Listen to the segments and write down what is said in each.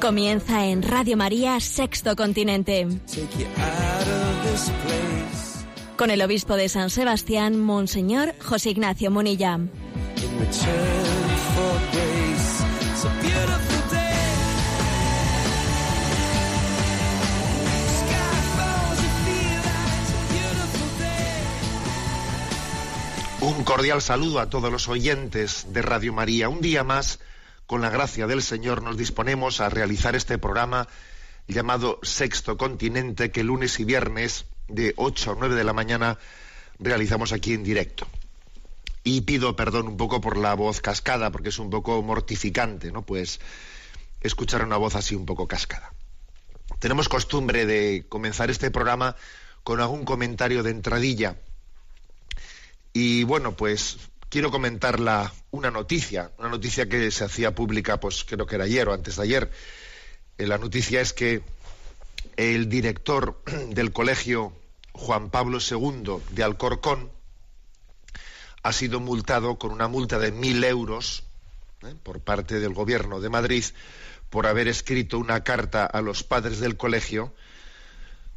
Comienza en Radio María Sexto Continente. Con el obispo de San Sebastián, Monseñor José Ignacio Munilla. Un cordial saludo a todos los oyentes de Radio María. Un día más, con la gracia del Señor, nos disponemos a realizar este programa llamado Sexto Continente, que lunes y viernes de 8 a 9 de la mañana realizamos aquí en directo. Y pido perdón un poco por la voz cascada, porque es un poco mortificante, ¿no? Pues escuchar una voz así un poco cascada. Tenemos costumbre de comenzar este programa con algún comentario de entradilla. Y bueno, pues quiero comentar la- una noticia, una noticia que se hacía pública, pues creo que era ayer o antes de ayer. Eh, la noticia es que el director del colegio Juan Pablo II de Alcorcón ha sido multado con una multa de mil euros ¿eh? por parte del gobierno de Madrid por haber escrito una carta a los padres del colegio,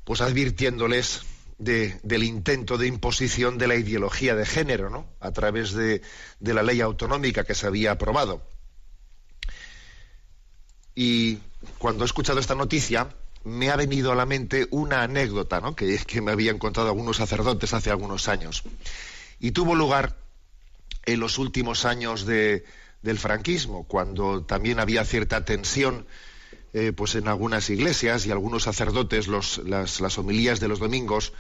pues advirtiéndoles de- del intento de imposición de la ideología de género, ¿no? A través de, de la ley autonómica que se había aprobado. Y cuando he escuchado esta noticia, me ha venido a la mente una anécdota, ¿no? Que, que me habían contado algunos sacerdotes hace algunos años. Y tuvo lugar en los últimos años de- del franquismo, cuando también había cierta tensión eh, pues en algunas iglesias y algunos sacerdotes, las, homilías de los domingos,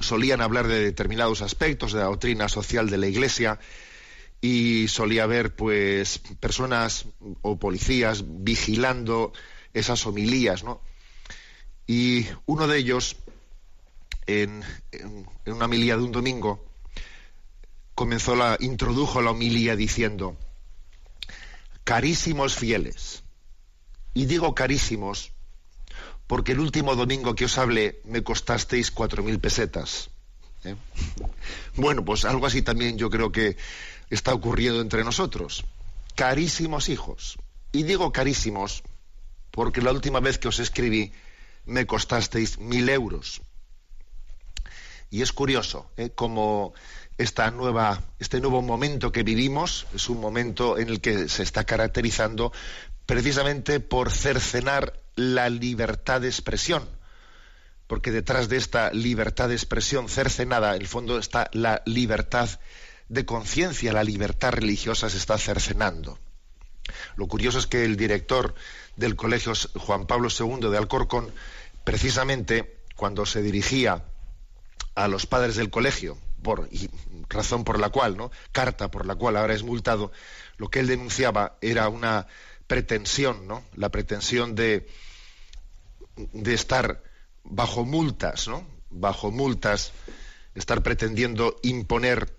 solían hablar de determinados aspectos de la doctrina social de la iglesia y solía haber pues personas o policías vigilando esas homilías, ¿no? Y uno de ellos, en, en- en una homilía de un domingo, comenzó la, introdujo la homilía diciendo, carísimos fieles, y digo carísimos porque el último domingo que os hablé me costasteis cuatro mil pesetas. ¿eh? Bueno, pues algo así también yo creo que está ocurriendo entre nosotros. Carísimos hijos. Y digo carísimos porque la última vez que os escribí me costasteis mil euros. Y es curioso ¿eh? como esta nueva, este nuevo momento que vivimos es un momento en el que se está caracterizando precisamente por cercenar la libertad de expresión. Porque detrás de esta libertad de expresión cercenada, en el fondo está la libertad de conciencia, la libertad religiosa se está cercenando. Lo curioso es que el director del Colegio Juan Pablo II de Alcorcón, precisamente cuando se dirigía a los padres del colegio, por y razón por la cual, ¿no? carta por la cual ahora es multado, lo que él denunciaba era una pretensión, ¿no? La pretensión de, de estar bajo multas, ¿no? Bajo multas, estar pretendiendo imponer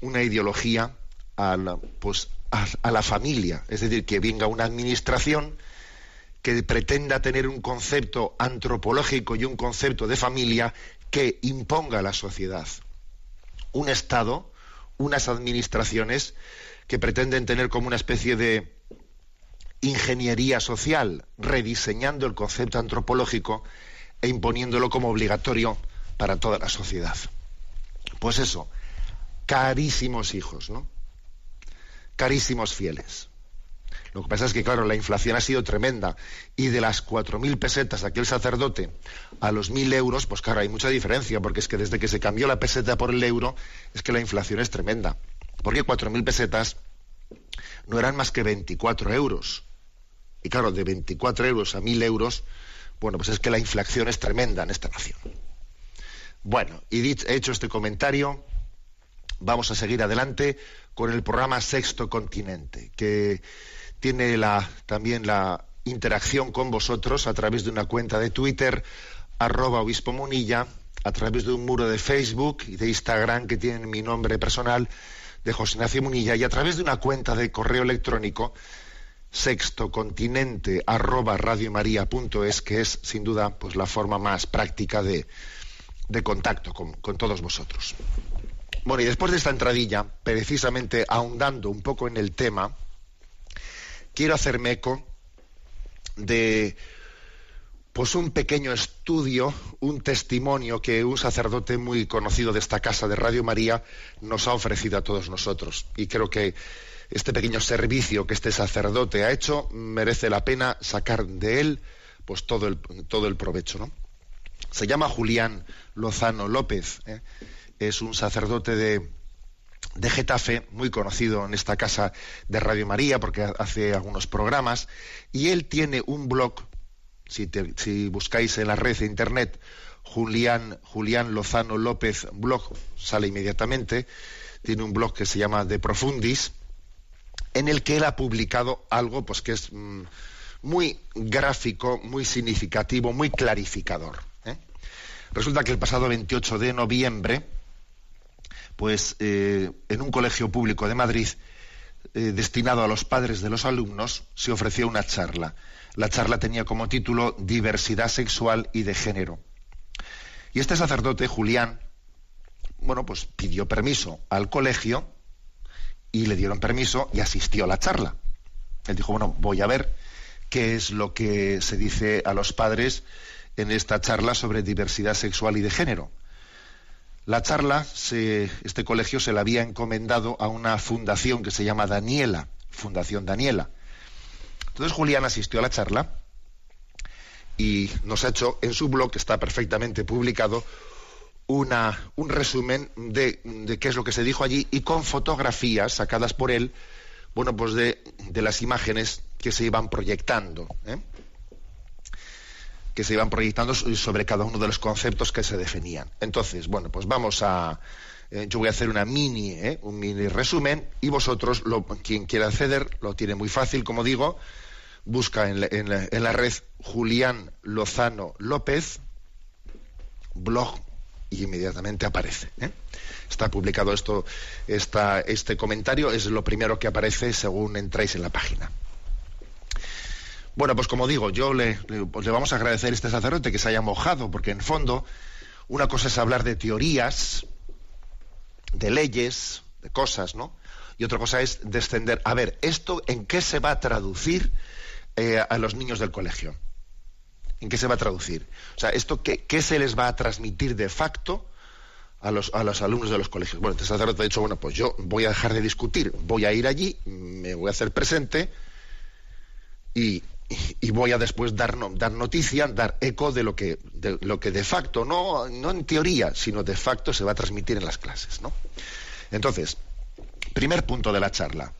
una ideología a la, pues, a, a la familia, es decir, que venga una administración que pretenda tener un concepto antropológico y un concepto de familia que imponga a la sociedad. Un Estado, unas administraciones que pretenden tener como una especie de ingeniería social, rediseñando el concepto antropológico e imponiéndolo como obligatorio para toda la sociedad. Pues eso, carísimos hijos, ¿no? Carísimos fieles. Lo que pasa es que, claro, la inflación ha sido tremenda y de las 4.000 pesetas de aquel sacerdote a los 1.000 euros, pues claro, hay mucha diferencia, porque es que desde que se cambió la peseta por el euro, es que la inflación es tremenda. Porque 4.000 pesetas no eran más que 24 euros. Y claro, de 24 euros a 1.000 euros, bueno, pues es que la inflación es tremenda en esta nación. Bueno, y dicho, hecho este comentario, vamos a seguir adelante con el programa Sexto Continente, que tiene la, también la interacción con vosotros a través de una cuenta de Twitter, arroba obispo munilla, a través de un muro de Facebook y de Instagram que tienen mi nombre personal de José Ignacio Munilla y a través de una cuenta de correo electrónico sextocontinente arroba radiomaria.es que es sin duda pues la forma más práctica de, de contacto con, con todos vosotros. Bueno, y después de esta entradilla, precisamente ahondando un poco en el tema, quiero hacerme eco de pues un pequeño estudio, un testimonio que un sacerdote muy conocido de esta casa de Radio María nos ha ofrecido a todos nosotros. Y creo que este pequeño servicio que este sacerdote ha hecho merece la pena sacar de él pues todo el, todo el provecho. ¿no? Se llama Julián Lozano López. ¿eh? Es un sacerdote de, de Getafe, muy conocido en esta casa de Radio María porque hace algunos programas, y él tiene un blog si, buscáis en la red de internet Julián, Julián Lozano López blog, sale inmediatamente. Tiene un blog que se llama De Profundis, en el que él ha publicado algo pues, que es mm, muy gráfico, muy significativo, muy clarificador. ¿eh? Resulta que el pasado 28 de noviembre, pues eh, en un colegio público de Madrid, eh, destinado a los padres de los alumnos, se ofreció una charla la charla tenía como título Diversidad sexual y de género. Y este sacerdote, Julián, bueno, pues pidió permiso al colegio y le dieron permiso y asistió a la charla. Él dijo, bueno, voy a ver qué es lo que se dice a los padres en esta charla sobre diversidad sexual y de género. La charla, este colegio se la había encomendado a una fundación que se llama Daniela, Fundación Daniela. Entonces Julián asistió a la charla y nos ha hecho en su blog, que está perfectamente publicado, una, un resumen de, qué es lo que se dijo allí y con fotografías sacadas por él, bueno, pues de, las imágenes que se iban proyectando, ¿eh? que se iban proyectando sobre cada uno de los conceptos que se definían. Entonces, bueno, pues vamos a, eh, yo voy a hacer una mini, ¿eh? un mini resumen y vosotros, lo, quien quiera acceder, lo tiene muy fácil, como digo, busca en la, red Julián Lozano López, blog, y inmediatamente aparece. ¿eh? Está publicado esto, este comentario, es lo primero que aparece según entráis en la página. Bueno, pues como digo, yo le, le, pues le vamos a agradecer a este sacerdote que se haya mojado, porque en fondo una cosa es hablar de teorías, de leyes, de cosas, ¿no? Y otra cosa es descender. A ver, ¿esto en qué se va a traducir eh, a los niños del colegio? ¿En qué se va a traducir? O sea, ¿esto qué, se les va a transmitir de facto a los, a los alumnos de los colegios? Bueno, este sacerdote ha dicho, bueno, pues yo voy a dejar de discutir, voy a ir allí, me voy a hacer presente y, voy a después dar, dar noticia, dar eco de lo que de, lo que de facto, no, no en teoría, sino de facto se va a transmitir en las clases, ¿no? Entonces, primer punto de la charla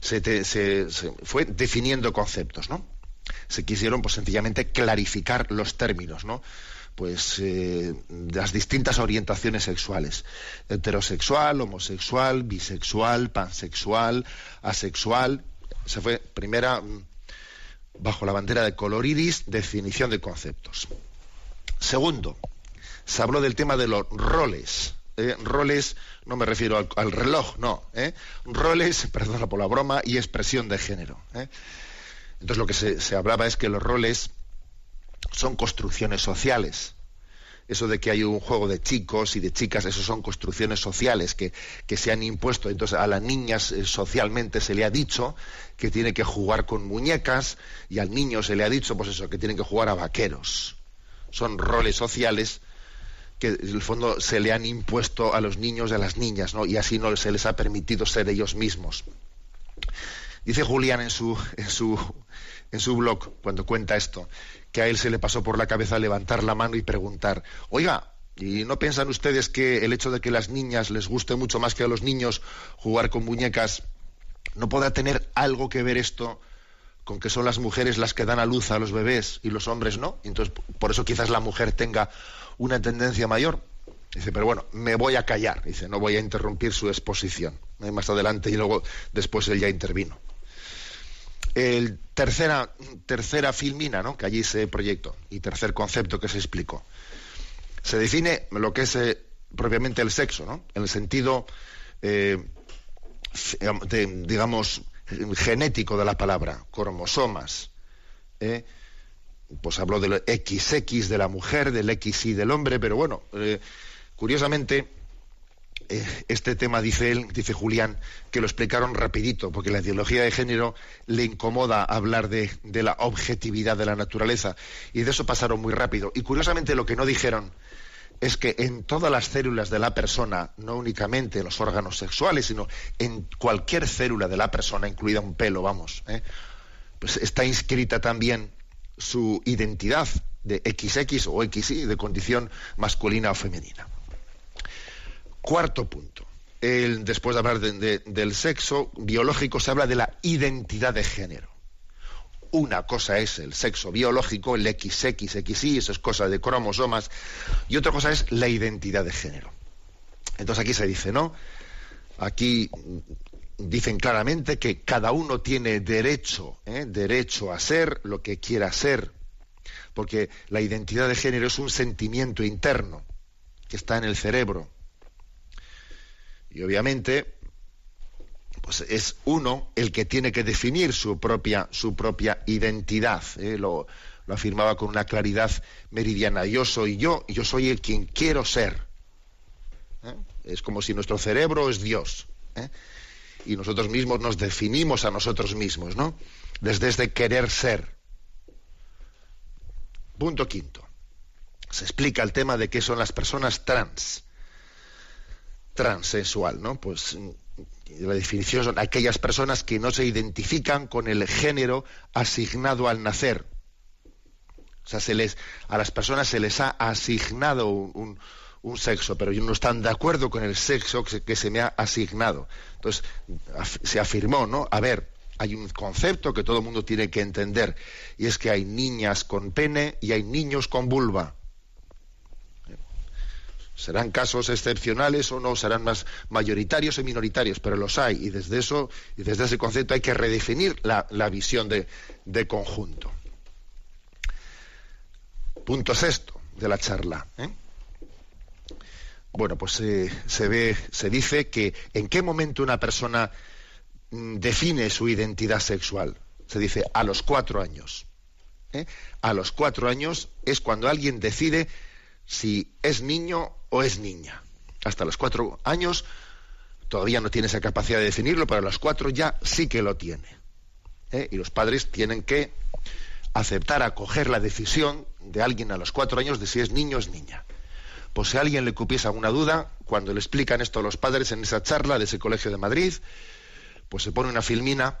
se, fue definiendo conceptos, ¿no? Se quisieron, pues sencillamente, clarificar los términos, ¿no? pues eh, las distintas orientaciones sexuales. Heterosexual homosexual bisexual pansexual asexual. Se fue primera mm, bajo la bandera de color iris definición de conceptos. Segundo se habló del tema de los roles eh, roles, no me refiero al, reloj, no, eh, roles, perdona por la broma, y expresión de género. Entonces lo que se, hablaba es que los roles son construcciones sociales. Eso de que hay un juego de chicos y de chicas, eso son construcciones sociales que, se han impuesto. Entonces a las niñas socialmente se le ha dicho que tiene que jugar con muñecas y al niño se le ha dicho, pues eso, que tienen que jugar a vaqueros. Son roles sociales que en el fondo se le han impuesto a los niños y a las niñas, ¿no? Y así no se les ha permitido ser ellos mismos. Dice Julián en su, en su, en su blog, cuando cuenta esto, que a él se le pasó por la cabeza levantar la mano y preguntar, oiga, ¿y no piensan ustedes que el hecho de que las niñas les guste mucho más que a los niños jugar con muñecas no pueda tener algo que ver esto con que son las mujeres las que dan a luz a los bebés y los hombres no? Entonces, por eso quizás la mujer tenga una tendencia mayor. Dice, pero bueno, me voy a callar. Dice, no voy a interrumpir su exposición. Más adelante y luego después él ya intervino. El tercera, tercera filmina, ¿no? que allí se proyectó, y tercer concepto que se explicó. Se define lo que es eh, propiamente el sexo, ¿no? en el sentido, eh, digamos, genético de la palabra, cromosomas. ¿eh? Pues habló del XX de la mujer, del XY del hombre, pero bueno, curiosamente, eh, este tema, dice él, dice Julián, que lo explicaron rapidito, porque la ideología de género le incomoda hablar de, la objetividad de la naturaleza, y de eso pasaron muy rápido. Y curiosamente lo que no dijeron es que en todas las células de la persona, no únicamente en los órganos sexuales, sino en cualquier célula de la persona, incluida un pelo, vamos, ¿eh? pues está inscrita también su identidad de XX o XY, de condición masculina o femenina. Cuarto punto. después de hablar del sexo biológico, se habla de la identidad de género. Una cosa es el sexo biológico, el XX, XY, eso es cosa de cromosomas, y otra cosa es la identidad de género. Entonces aquí se dice, ¿no? Aquí dicen claramente que cada uno tiene derecho, ¿eh? derecho a ser lo que quiera ser, porque la identidad de género es un sentimiento interno que está en el cerebro y obviamente, pues es uno el que tiene que definir su propia, su propia identidad. ¿eh? Lo, afirmaba con una claridad meridiana. Yo soy yo yo soy el quien quiero ser. ¿eh? Es como si nuestro cerebro es Dios. ¿eh? Y nosotros mismos nos definimos a nosotros mismos, ¿no? Desde querer ser. Punto quinto. Se explica el tema de qué son las personas trans transexual, ¿no? Pues mm, la definición son aquellas personas que no se identifican con el género asignado al nacer. O sea, se les, a las personas se les ha asignado un, sexo, pero ellos no están de acuerdo con el sexo que se, que se me ha asignado. Entonces, se afirmó, ¿no? A ver, hay un concepto que todo el mundo tiene que entender, y es que hay niñas con pene y hay niños con vulva. Serán casos excepcionales o no, serán más mayoritarios o minoritarios, pero los hay y desde eso y desde ese concepto hay que redefinir la, visión de, conjunto. Punto sexto de la charla. ¿eh? Bueno, pues se ve, se dice que en qué momento una persona mm, define su identidad sexual. Se dice a los cuatro años. ¿eh? A los cuatro años es cuando alguien decide si es niño o es niña. Hasta los cuatro años todavía no tiene esa capacidad de definirlo, pero a los cuatro ya sí que lo tiene. ¿eh? Y los padres tienen que aceptar, acoger la decisión de alguien a los cuatro años de si es niño o es niña. Pues si a alguien le cupiese alguna duda, cuando le explican esto a los padres en esa charla de ese colegio de Madrid, pues se pone una filmina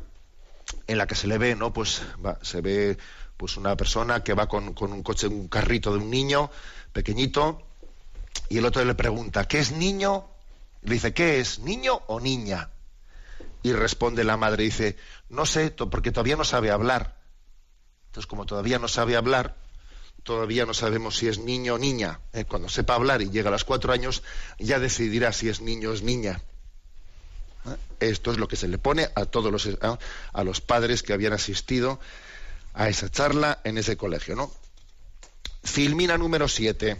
en la que se le ve, ¿no? Pues se ve pues una persona que va con, un coche, un carrito de un niño pequeñito, y el otro le pregunta, ¿qué es niño? Le dice, ¿qué es? ¿Niño o niña? Y responde la madre, dice, no sé, porque todavía no sabe hablar. Entonces, como todavía no sabe hablar, todavía no sabemos si es niño o niña. ¿eh? Cuando sepa hablar y llega a los cuatro años, ya decidirá si es niño o es niña. ¿Eh? Esto es lo que se le pone a todos los, a los padres que habían asistido a esa charla en ese colegio, ¿no? Filmina número 7.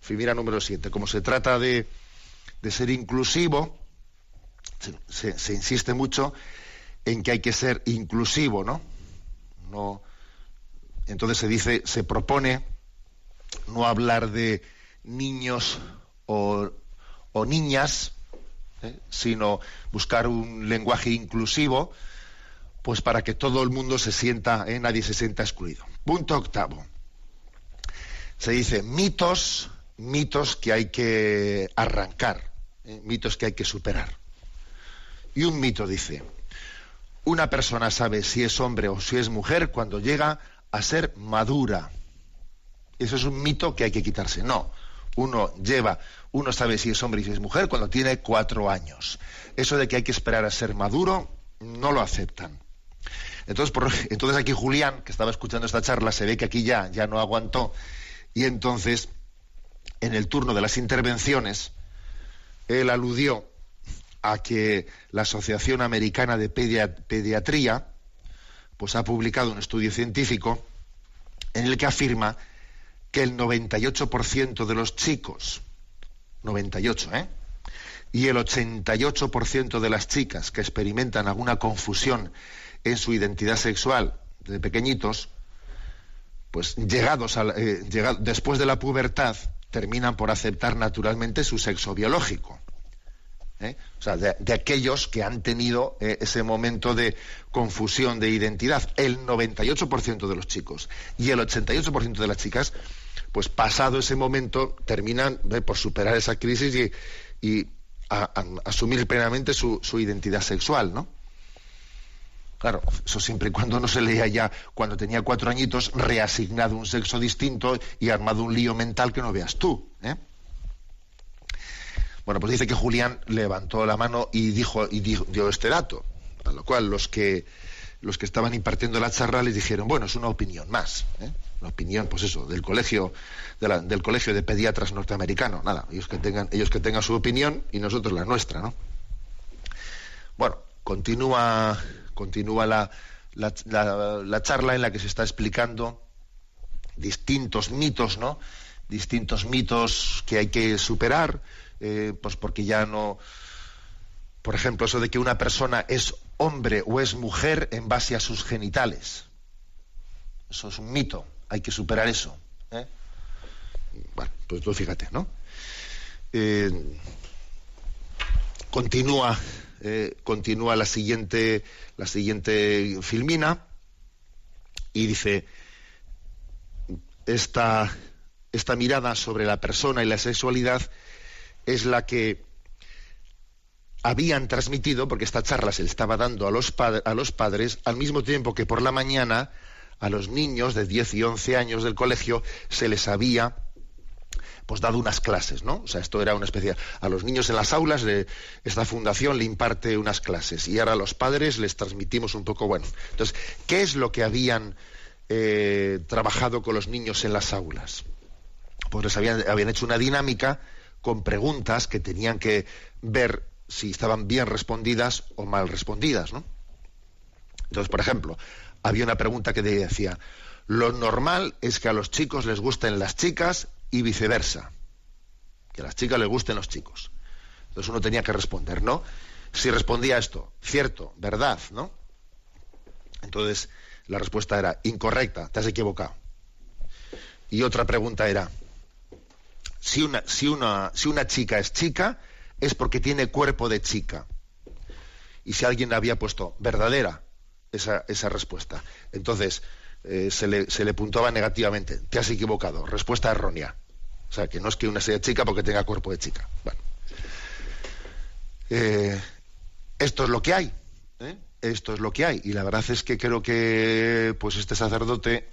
Filmina número 7. Como se trata de, ser inclusivo, se, insiste mucho en que hay que ser inclusivo, ¿no? no entonces se dice, se propone no hablar de niños o, niñas, ¿eh? sino buscar un lenguaje inclusivo, pues para que todo el mundo se sienta, ¿eh? nadie se sienta excluido. Punto octavo. Se dice mitos, mitos que hay que arrancar, ¿eh? mitos que hay que superar. Y un mito dice, una persona sabe si es hombre o si es mujer cuando llega a ser madura. Eso es un mito que hay que quitarse. No, uno lleva, uno sabe si es hombre y si es mujer cuando tiene cuatro años. Eso de que hay que esperar a ser maduro, no lo aceptan. Entonces, entonces aquí Julián, que estaba escuchando esta charla, se ve que aquí ya, ya no aguantó. Y entonces, en el turno de las intervenciones, él aludió a que la Asociación Americana de Pediatría pues ha publicado un estudio científico en el que afirma que el 98% de los chicos, 98, ¿eh? Y el 88% de las chicas que experimentan alguna confusión en su identidad sexual de pequeñitos, pues llegados, eh, después de la pubertad, terminan por aceptar naturalmente su sexo biológico. ¿eh? O sea, de, aquellos que han tenido eh, ese momento de confusión de identidad. El 98% de los chicos y el 88% de las chicas, pues pasado ese momento, terminan por superar esa crisis y, asumir plenamente su identidad sexual, ¿no? Claro, eso siempre y cuando no se leía ya, cuando tenía cuatro añitos, reasignado un sexo distinto y armado un lío mental que no veas tú. ¿eh? Bueno, pues dice que Julián levantó la mano y dijo y dio este dato, a lo cual los que los que estaban impartiendo la charla les dijeron, bueno, es una opinión más, ¿eh? una opinión, pues eso, del colegio, del colegio de pediatras norteamericano, nada, ellos que tengan, ellos que tengan su opinión y nosotros la nuestra, ¿no? Bueno, continúa continúa la, la, charla en la que se está explicando distintos mitos, ¿no? Distintos mitos que hay que superar, eh, pues porque ya no. Por ejemplo, eso de que una persona es hombre o es mujer en base a sus genitales. Eso es un mito, hay que superar eso. ¿eh? Bueno, pues tú fíjate, ¿no? Eh, continúa eh, continúa la siguiente, la siguiente filmina y dice, esta, esta mirada sobre la persona y la sexualidad es la que habían transmitido, porque esta charla se le estaba dando a los, a los padres, al mismo tiempo que por la mañana a los niños de 10 y 11 años del colegio se les había pues dado unas clases, ¿no? O sea, esto era una especie... A los niños en las aulas, de esta fundación le imparte unas clases y ahora a los padres les transmitimos un poco, bueno. Entonces, ¿qué es lo que habían eh, trabajado con los niños en las aulas? Pues les habían, habían hecho una dinámica con preguntas que tenían que ver si estaban bien respondidas o mal respondidas, ¿no? Entonces, por ejemplo, había una pregunta que decía, lo normal es que a los chicos les gusten las chicas y viceversa. Que a las chicas les gusten los chicos. Entonces uno tenía que responder, ¿no? Si respondía esto, cierto, verdad, ¿no? Entonces la respuesta era incorrecta, te has equivocado. Y otra pregunta era, si una, si una, si una chica es chica, es porque tiene cuerpo de chica. Y si alguien había puesto verdadera esa, esa respuesta, entonces eh, se, le, se le puntuaba negativamente. Te has equivocado. Respuesta errónea. O sea, que no es que una sea chica porque tenga cuerpo de chica. Bueno. Eh, esto es lo que hay. ¿eh? Esto es lo que hay. Y la verdad es que creo que pues este sacerdote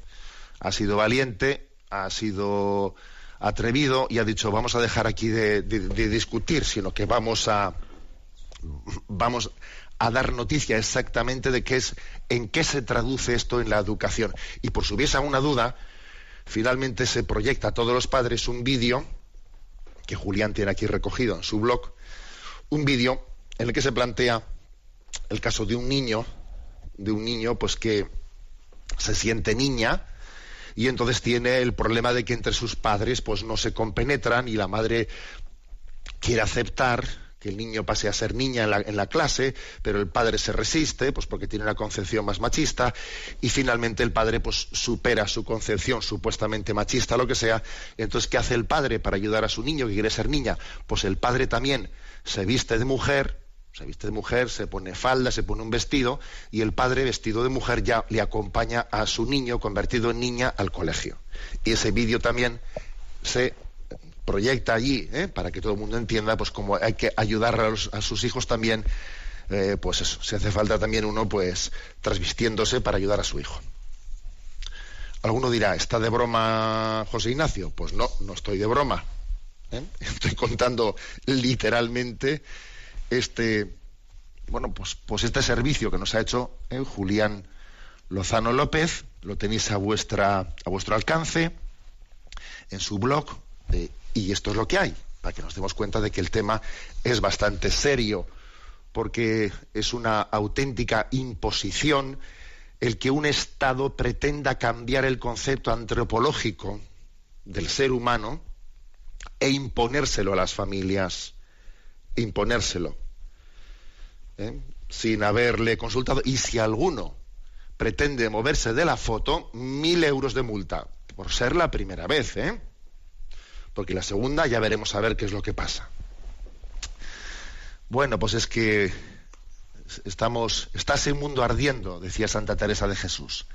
ha sido valiente, ha sido atrevido y ha dicho vamos a dejar aquí de, de discutir, sino que vamos a vamos a dar noticia exactamente de qué es, en qué se traduce esto en la educación. Y por si hubiese alguna duda, finalmente se proyecta a todos los padres un vídeo, que Julián tiene aquí recogido en su blog, un vídeo en el que se plantea el caso de un niño, de un niño pues que se siente niña, y entonces tiene el problema de que entre sus padres pues no se compenetran y la madre quiere aceptar que el niño pase a ser niña en la, clase, pero el padre se resiste, pues porque tiene una concepción más machista, y finalmente el padre pues supera su concepción supuestamente machista, lo que sea. Entonces, ¿qué hace el padre para ayudar a su niño que quiere ser niña? Pues el padre también se viste de mujer, se viste de mujer, se pone falda, se pone un vestido, y el padre vestido de mujer ya le acompaña a su niño convertido en niña al colegio. Y ese vídeo también se proyecta allí, ¿eh? para que todo el mundo entienda, pues como hay que ayudar a, sus hijos también, eh, pues eso, se hace falta también uno, pues, trasvistiéndose para ayudar a su hijo. Alguno dirá, ¿está de broma José Ignacio? Pues no, no estoy de broma. ¿eh? Estoy contando literalmente este, bueno, pues, pues este servicio que nos ha hecho Julián Lozano López, lo tenéis a vuestra, a vuestro alcance en su blog y esto es lo que hay, para que nos demos cuenta de que el tema es bastante serio, porque es una auténtica imposición el que un Estado pretenda cambiar el concepto antropológico del ser humano e imponérselo a las familias, imponérselo, ¿eh? sin haberle consultado. Y si alguno pretende moverse de la foto, mil euros de multa, por ser la primera vez, ¿eh? Porque la segunda ya veremos a ver qué es lo que pasa. Bueno, pues es que estamos, estás el mundo ardiendo, decía Santa Teresa de Jesús.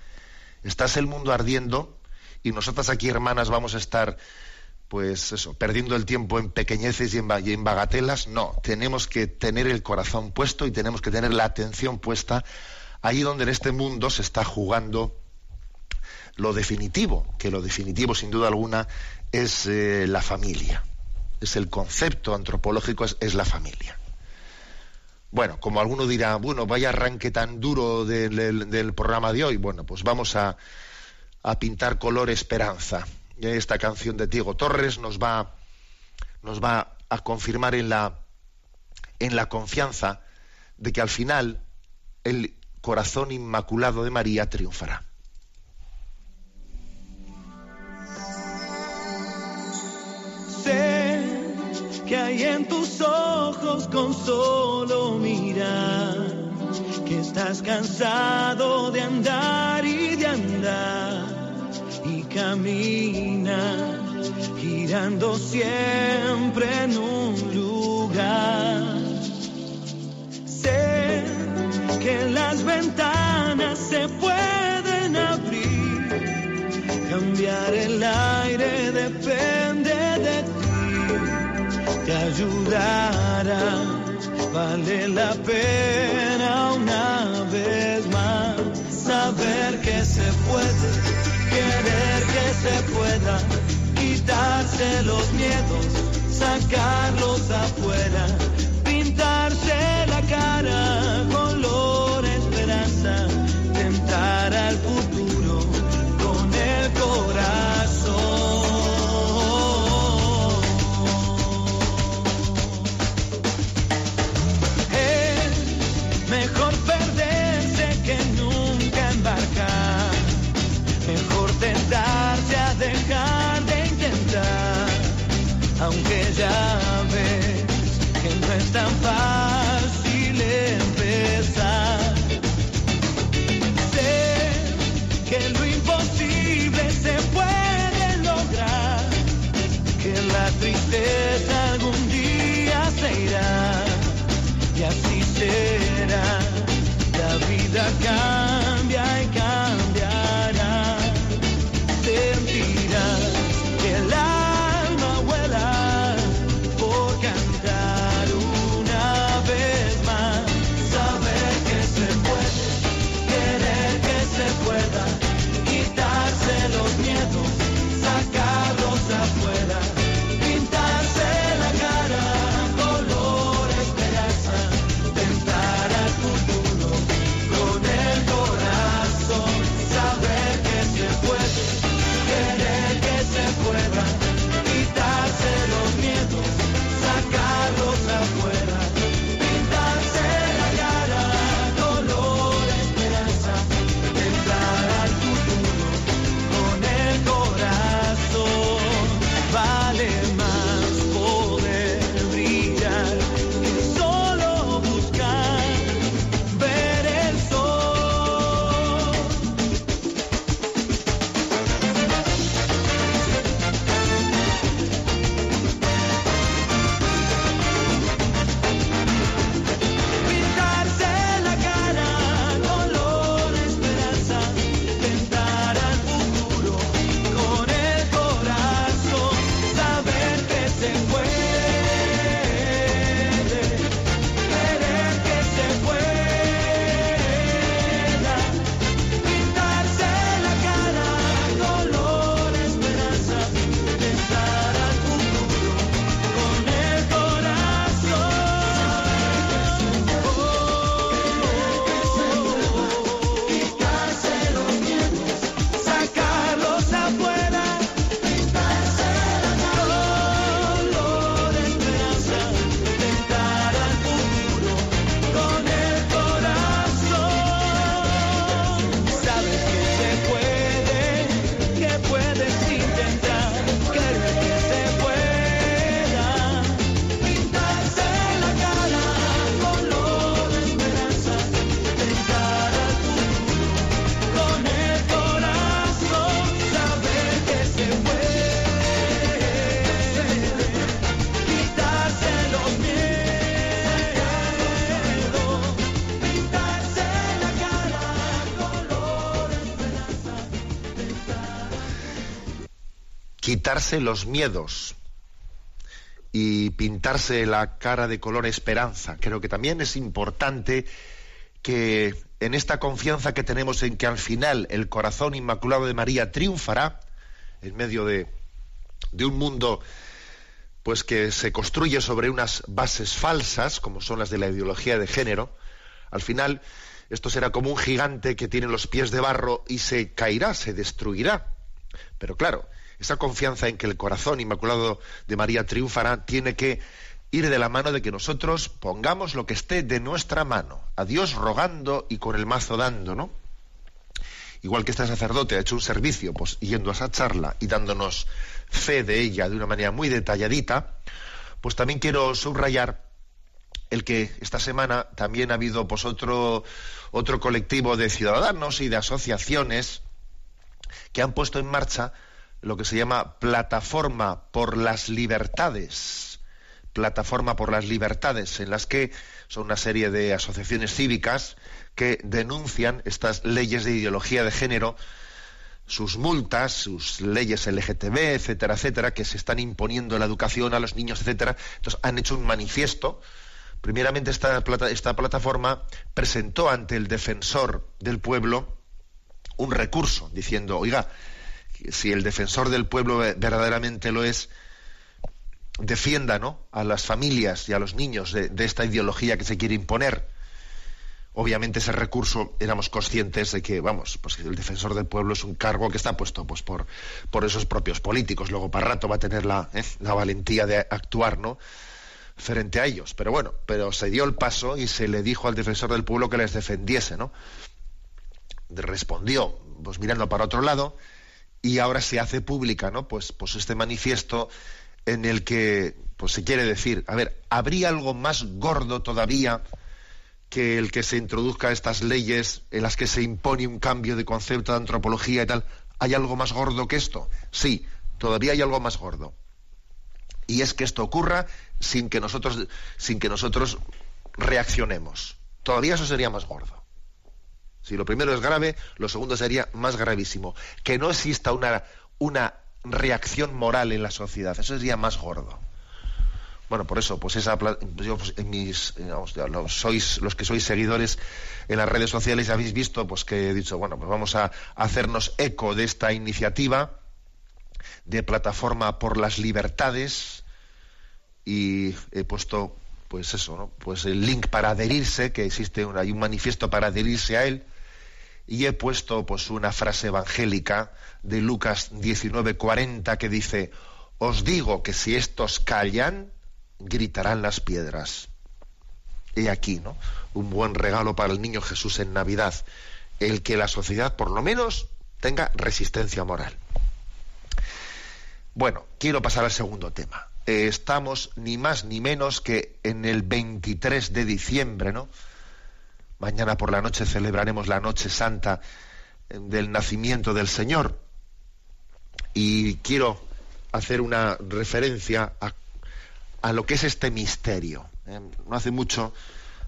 Estás el mundo ardiendo y nosotras aquí, hermanas, vamos a estar, pues eso, perdiendo el tiempo en pequeñeces y en, y en bagatelas. No, tenemos que tener el corazón puesto y tenemos que tener la atención puesta ahí donde en este mundo se está jugando lo definitivo, que lo definitivo sin duda alguna es eh, la familia, es el concepto antropológico, es, la familia. Bueno, como alguno dirá, bueno, vaya arranque tan duro del, programa de hoy, bueno, pues vamos a, a, pintar color esperanza. Esta canción de Diego Torres nos va, nos va a confirmar en la, en la confianza de que al final el corazón inmaculado de María triunfará. Hay en tus ojos con solo mirar, que estás cansado de andar y de andar y camina girando siempre en un lugar que las ventanas se pueden abrir. Cambiar el aire de te ayudará. Vale la pena una vez más saber que se puede, querer que se pueda, quitarse los miedos, sacarlos afuera, quitarse los miedos y pintarse la cara de color esperanza. Creo que también es importante que en esta confianza que tenemos en que al final el corazón inmaculado de María triunfará en medio de, de un mundo pues que se construye sobre unas bases falsas, como son las de la ideología de género, al final esto será como un gigante que tiene los pies de barro y se caerá, se destruirá. Pero claro, esa confianza en que el corazón inmaculado de María triunfará tiene que ir de la mano de que nosotros pongamos lo que esté de nuestra mano, a Dios rogando y con el mazo dando, ¿no? Igual que este sacerdote ha hecho un servicio, pues yendo a esa charla y dándonos fe de ella de una manera muy detalladita, pues también quiero subrayar el que esta semana también ha habido pues otro, otro colectivo de ciudadanos y de asociaciones que han puesto en marcha lo que se llama Plataforma por las Libertades. Plataforma por las Libertades, en las que son una serie de asociaciones cívicas que denuncian estas leyes de ideología de género, sus multas, sus leyes LGTB, etcétera, etcétera, que se están imponiendo en la educación a los niños, etcétera. Entonces han hecho un manifiesto. Primeramente esta, esta plataforma presentó ante el defensor del pueblo un recurso diciendo, oiga, si el defensor del pueblo verdaderamente lo es, defienda ¿no? a las familias y a los niños de, esta ideología que se quiere imponer. Obviamente ese recurso éramos conscientes de que, vamos, pues el defensor del pueblo es un cargo que está puesto pues por, por esos propios políticos. Luego para rato va a tener la, ¿eh? la valentía de actuar, ¿no? frente a ellos. Pero bueno, pero se dio el paso y se le dijo al defensor del pueblo que les defendiese, ¿no? Respondió, pues mirando para otro lado, y ahora se hace pública, ¿no? Pues, pues este manifiesto en el que pues se quiere decir, a ver, ¿habría algo más gordo todavía que el que se introduzca estas leyes en las que se impone un cambio de concepto de antropología y tal? ¿Hay algo más gordo que esto? Sí, todavía hay algo más gordo. Y es que esto ocurra sin que nosotros, sin que nosotros reaccionemos. Todavía eso sería más gordo. Si lo primero es grave, lo segundo sería más gravísimo. Que no exista una, una reacción moral en la sociedad. Eso sería más gordo. Bueno, por eso, pues esa, yo, pues, en mis, los, sois, los que sois seguidores en las redes sociales habéis visto, pues que he dicho, bueno, pues vamos a hacernos eco de esta iniciativa de plataforma por las libertades y he puesto, pues eso, ¿no? Pues el link para adherirse, que existe un, hay un manifiesto para adherirse a él y he puesto pues una frase evangélica de Lucas 19:40 que dice, os digo que si estos callan, gritarán las piedras. He aquí, ¿no? Un buen regalo para el niño Jesús en Navidad, el que la sociedad por lo menos tenga resistencia moral. Bueno, quiero pasar al segundo tema. Eh, estamos ni más ni menos que en el 23 de diciembre, ¿no? Mañana por la noche celebraremos la noche santa eh, del nacimiento del Señor. Y quiero hacer una referencia a, lo que es este misterio. Eh, no hace mucho,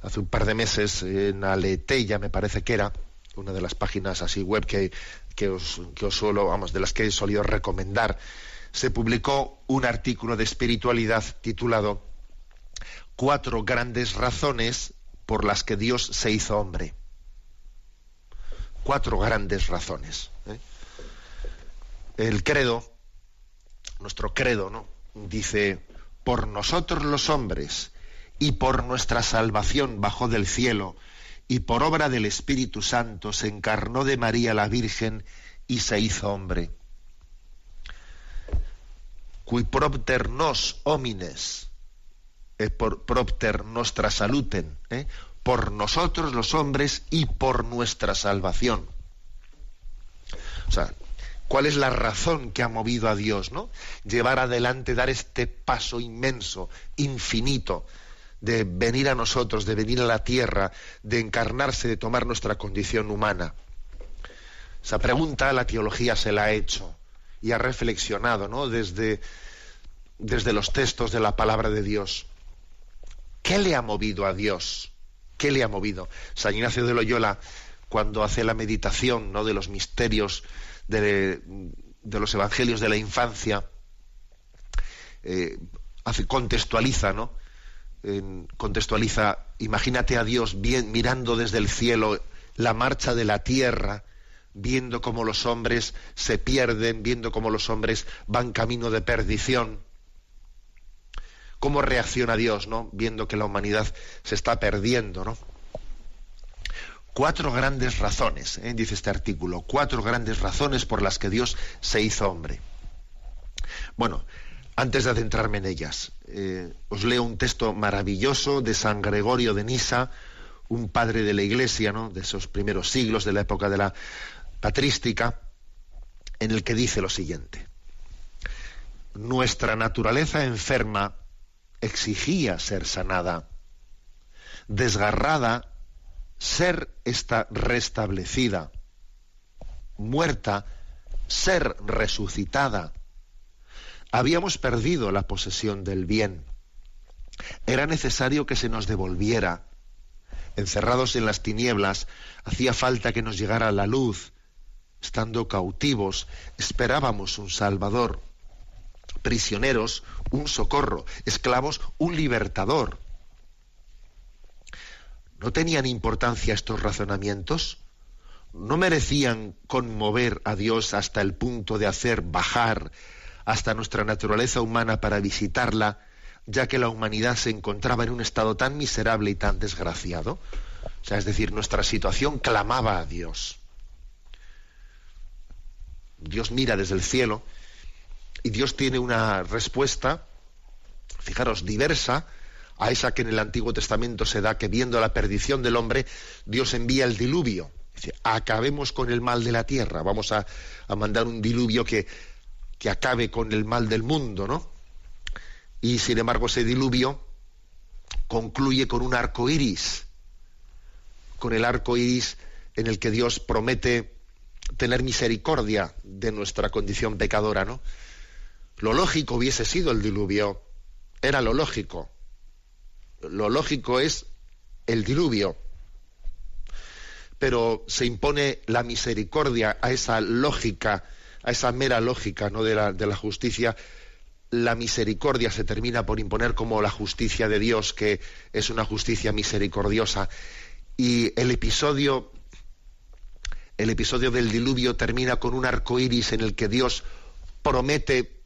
hace un par de meses, en Aleteya me parece que era, una de las páginas así web que, que, os, que os suelo, vamos, de las que he solido recomendar, se publicó un artículo de espiritualidad titulado Cuatro grandes razones por las que Dios se hizo hombre. Cuatro grandes razones. ¿eh? El credo, nuestro credo, ¿no? Dice, por nosotros los hombres y por nuestra salvación bajó del cielo y por obra del Espíritu Santo se encarnó de María la Virgen y se hizo hombre. Qui propter nos homines por propter nostra saluten, ¿eh? por nosotros los hombres y por nuestra salvación. O sea, ¿cuál es la razón que ha movido a Dios, no? Llevar adelante, dar este paso inmenso, infinito, de venir a nosotros, de venir a la tierra, de encarnarse, de tomar nuestra condición humana. Esa pregunta la teología se la ha hecho y ha reflexionado, ¿no? Desde, desde los textos de la palabra de Dios. ¿Qué le ha movido a Dios? ¿Qué le ha movido? San Ignacio de Loyola, cuando hace la meditación ¿no? de los misterios de, los evangelios de la infancia, eh, hace, contextualiza, ¿no? contextualiza, imagínate a Dios mirando desde el cielo la marcha de la tierra, viendo cómo los hombres se pierden, viendo cómo los hombres van camino de perdición. ¿Cómo reacciona Dios, no? Viendo que la humanidad se está perdiendo, ¿no? Cuatro grandes razones, ¿eh? dice este artículo, cuatro grandes razones por las que Dios se hizo hombre. Bueno, antes de adentrarme en ellas, eh, os leo un texto maravilloso de San Gregorio de Nisa, un padre de la Iglesia, ¿no? de esos primeros siglos, de la época de la patrística, en el que dice lo siguiente. Nuestra naturaleza enferma exigía ser sanada, desgarrada, ser esta restablecida, muerta, ser resucitada Habíamos perdido la posesión del bien. Era necesario que se nos devolviera. Encerrados en las tinieblas, hacía falta que nos llegara la luz. Estando cautivos, esperábamos un Salvador. Prisioneros, un socorro. Esclavos, un libertador. ¿No tenían importancia estos razonamientos? ¿No merecían conmover a Dios hasta el punto de hacer bajar hasta nuestra naturaleza humana para visitarla, ya que la humanidad se encontraba en un estado tan miserable y tan desgraciado. O sea, es decir, nuestra situación clamaba a Dios. Dios mira desde el cielo y Dios tiene una respuesta, fijaros, diversa a esa que en el Antiguo Testamento se da, que viendo la perdición del hombre, Dios envía el diluvio. Dice, acabemos con el mal de la tierra, vamos a, a mandar un diluvio que que acabe con el mal del mundo, ¿no? Y sin embargo ese diluvio concluye con un arco iris, con el arco iris en el que Dios promete tener misericordia de nuestra condición pecadora, ¿no? Lo lógico hubiese sido el diluvio, era lo lógico. Lo lógico es el diluvio. Pero se impone la misericordia a esa lógica a esa mera lógica ¿no? de, la, de la justicia, la misericordia se termina por imponer como la justicia de Dios, que es una justicia misericordiosa. Y el episodio, el episodio del diluvio termina con un arco iris en el que Dios promete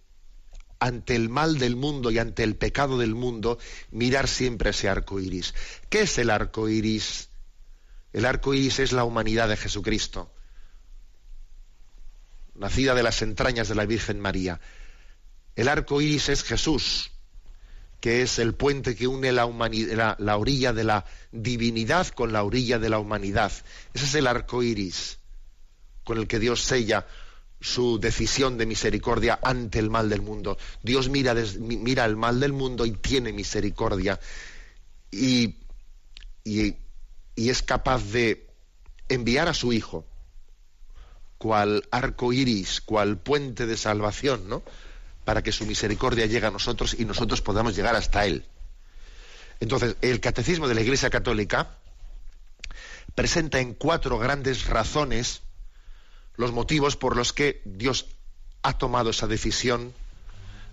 ante el mal del mundo y ante el pecado del mundo, mirar siempre ese arco iris. ¿Qué es el arco iris? El arco iris es la humanidad de Jesucristo nacida de las entrañas de la Virgen María. El arco iris es Jesús, que es el puente que une la, la, orilla de la divinidad con la orilla de la humanidad. Ese es el arco iris con el que Dios sella su decisión de misericordia ante el mal del mundo. Dios mira, mira el mal del mundo y tiene misericordia. y, y es capaz de enviar a su Hijo cual arco iris, cual puente de salvación, ¿no? Para que su misericordia llegue a nosotros y nosotros podamos llegar hasta Él. Entonces, el catecismo de la Iglesia Católica presenta en cuatro grandes razones los motivos por los que Dios ha tomado esa decisión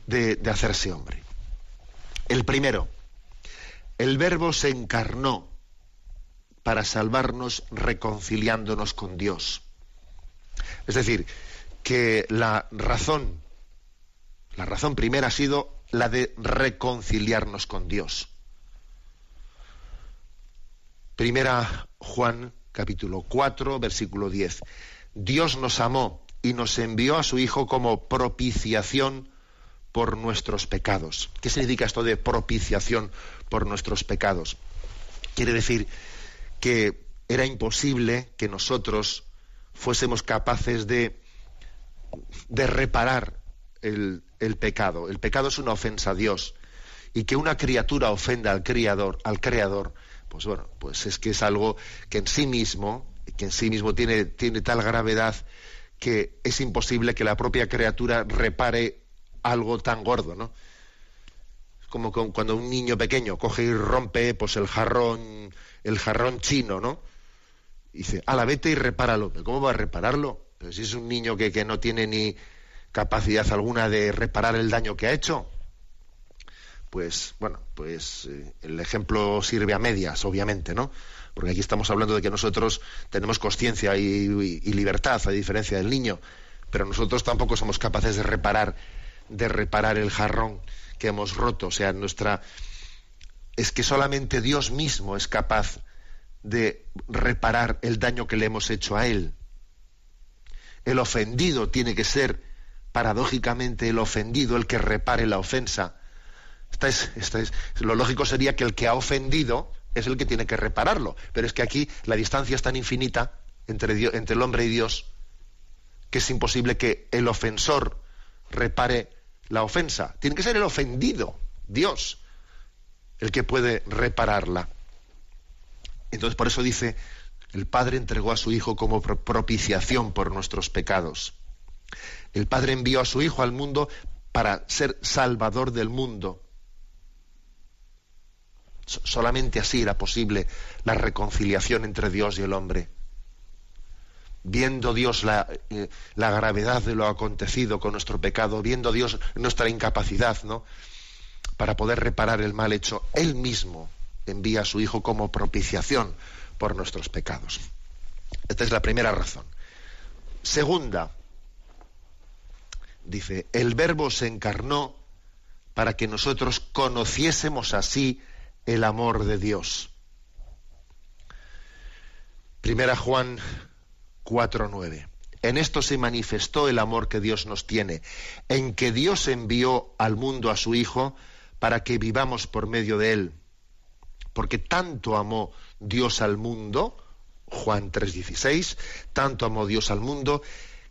de, de hacerse hombre. El primero, el Verbo se encarnó para salvarnos reconciliándonos con Dios. Es decir, que la razón, la razón primera ha sido la de reconciliarnos con Dios. Primera Juan capítulo 4, versículo 10. Dios nos amó y nos envió a su Hijo como propiciación por nuestros pecados. ¿Qué significa esto de propiciación por nuestros pecados? Quiere decir que era imposible que nosotros fuésemos capaces de, de reparar el, el, pecado. El pecado es una ofensa a Dios. Y que una criatura ofenda al Creador, al Creador, pues bueno, pues es que es algo que en sí mismo, que en sí mismo tiene, tiene tal gravedad que es imposible que la propia criatura repare algo tan gordo, ¿no? como cuando un niño pequeño coge y rompe pues el jarrón, el jarrón chino, ¿no? dice, a la vete y repáralo. ¿Cómo va a repararlo? Pero si es un niño que, que no tiene ni capacidad alguna de reparar el daño que ha hecho. Pues bueno, pues eh, el ejemplo sirve a medias, obviamente, ¿no? Porque aquí estamos hablando de que nosotros tenemos conciencia y, libertad, a diferencia del niño, pero nosotros tampoco somos capaces de reparar, de reparar el jarrón que hemos roto. O sea, nuestra es que solamente Dios mismo es capaz de reparar el daño que le hemos hecho a él. El ofendido tiene que ser, paradójicamente, el ofendido el que repare la ofensa. Esta es, lo lógico sería que el que ha ofendido es el que tiene que repararlo. Pero es que aquí la distancia es tan infinita entre el hombre y Dios que es imposible que el ofensor repare la ofensa. Tiene que ser el ofendido, Dios, el que puede repararla. Entonces por eso dice, el Padre entregó a su Hijo como propiciación por nuestros pecados. El Padre envió a su Hijo al mundo para ser salvador del mundo. Solamente así era posible la reconciliación entre Dios y el hombre. Viendo Dios la, eh, la gravedad de lo acontecido con nuestro pecado, viendo Dios nuestra incapacidad, ¿no? Para poder reparar el mal hecho, Él mismo envía a su Hijo como propiciación por nuestros pecados. Esta es la primera razón. Segunda, dice, el Verbo se encarnó para que nosotros conociésemos así el amor de Dios. Primera Juan 4:9. En esto se manifestó el amor que Dios nos tiene, en que Dios envió al mundo a su Hijo para que vivamos por medio de él. Porque tanto amó Dios al mundo, Juan 3:16, tanto amó Dios al mundo,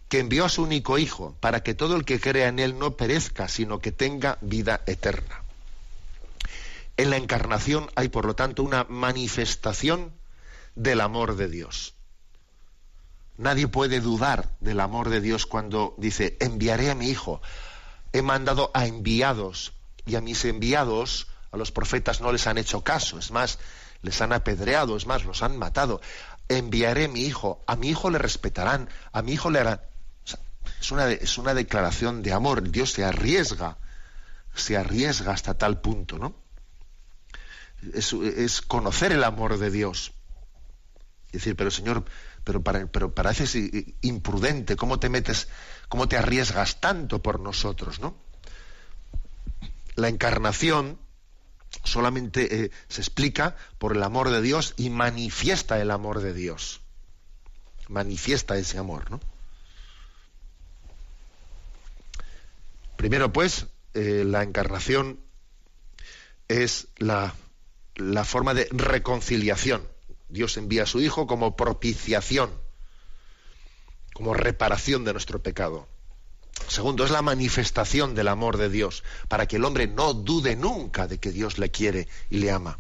que envió a su único Hijo, para que todo el que crea en él no perezca, sino que tenga vida eterna. En la encarnación hay, por lo tanto, una manifestación del amor de Dios. Nadie puede dudar del amor de Dios cuando dice, enviaré a mi Hijo. He mandado a enviados y a mis enviados, a los profetas, no les han hecho caso. Es más, les han apedreado, es más, los han matado. Enviaré a mi Hijo, a mi Hijo le respetarán, a mi Hijo le harán... es, una, es una declaración de amor. Dios se arriesga, se arriesga hasta tal punto, ¿no? Es, conocer el amor de Dios. Es decir, pero Señor, pero, para, pero pareces imprudente, ¿cómo te metes, cómo te arriesgas tanto por nosotros, no? La encarnación solamente eh, se explica por el amor de Dios y manifiesta el amor de Dios. Manifiesta ese amor, ¿no? Primero, pues, eh, la encarnación es la la forma de reconciliación. Dios envía a su Hijo como propiciación, como reparación de nuestro pecado. Segundo, es la manifestación del amor de Dios, para que el hombre no dude nunca de que Dios le quiere y le ama.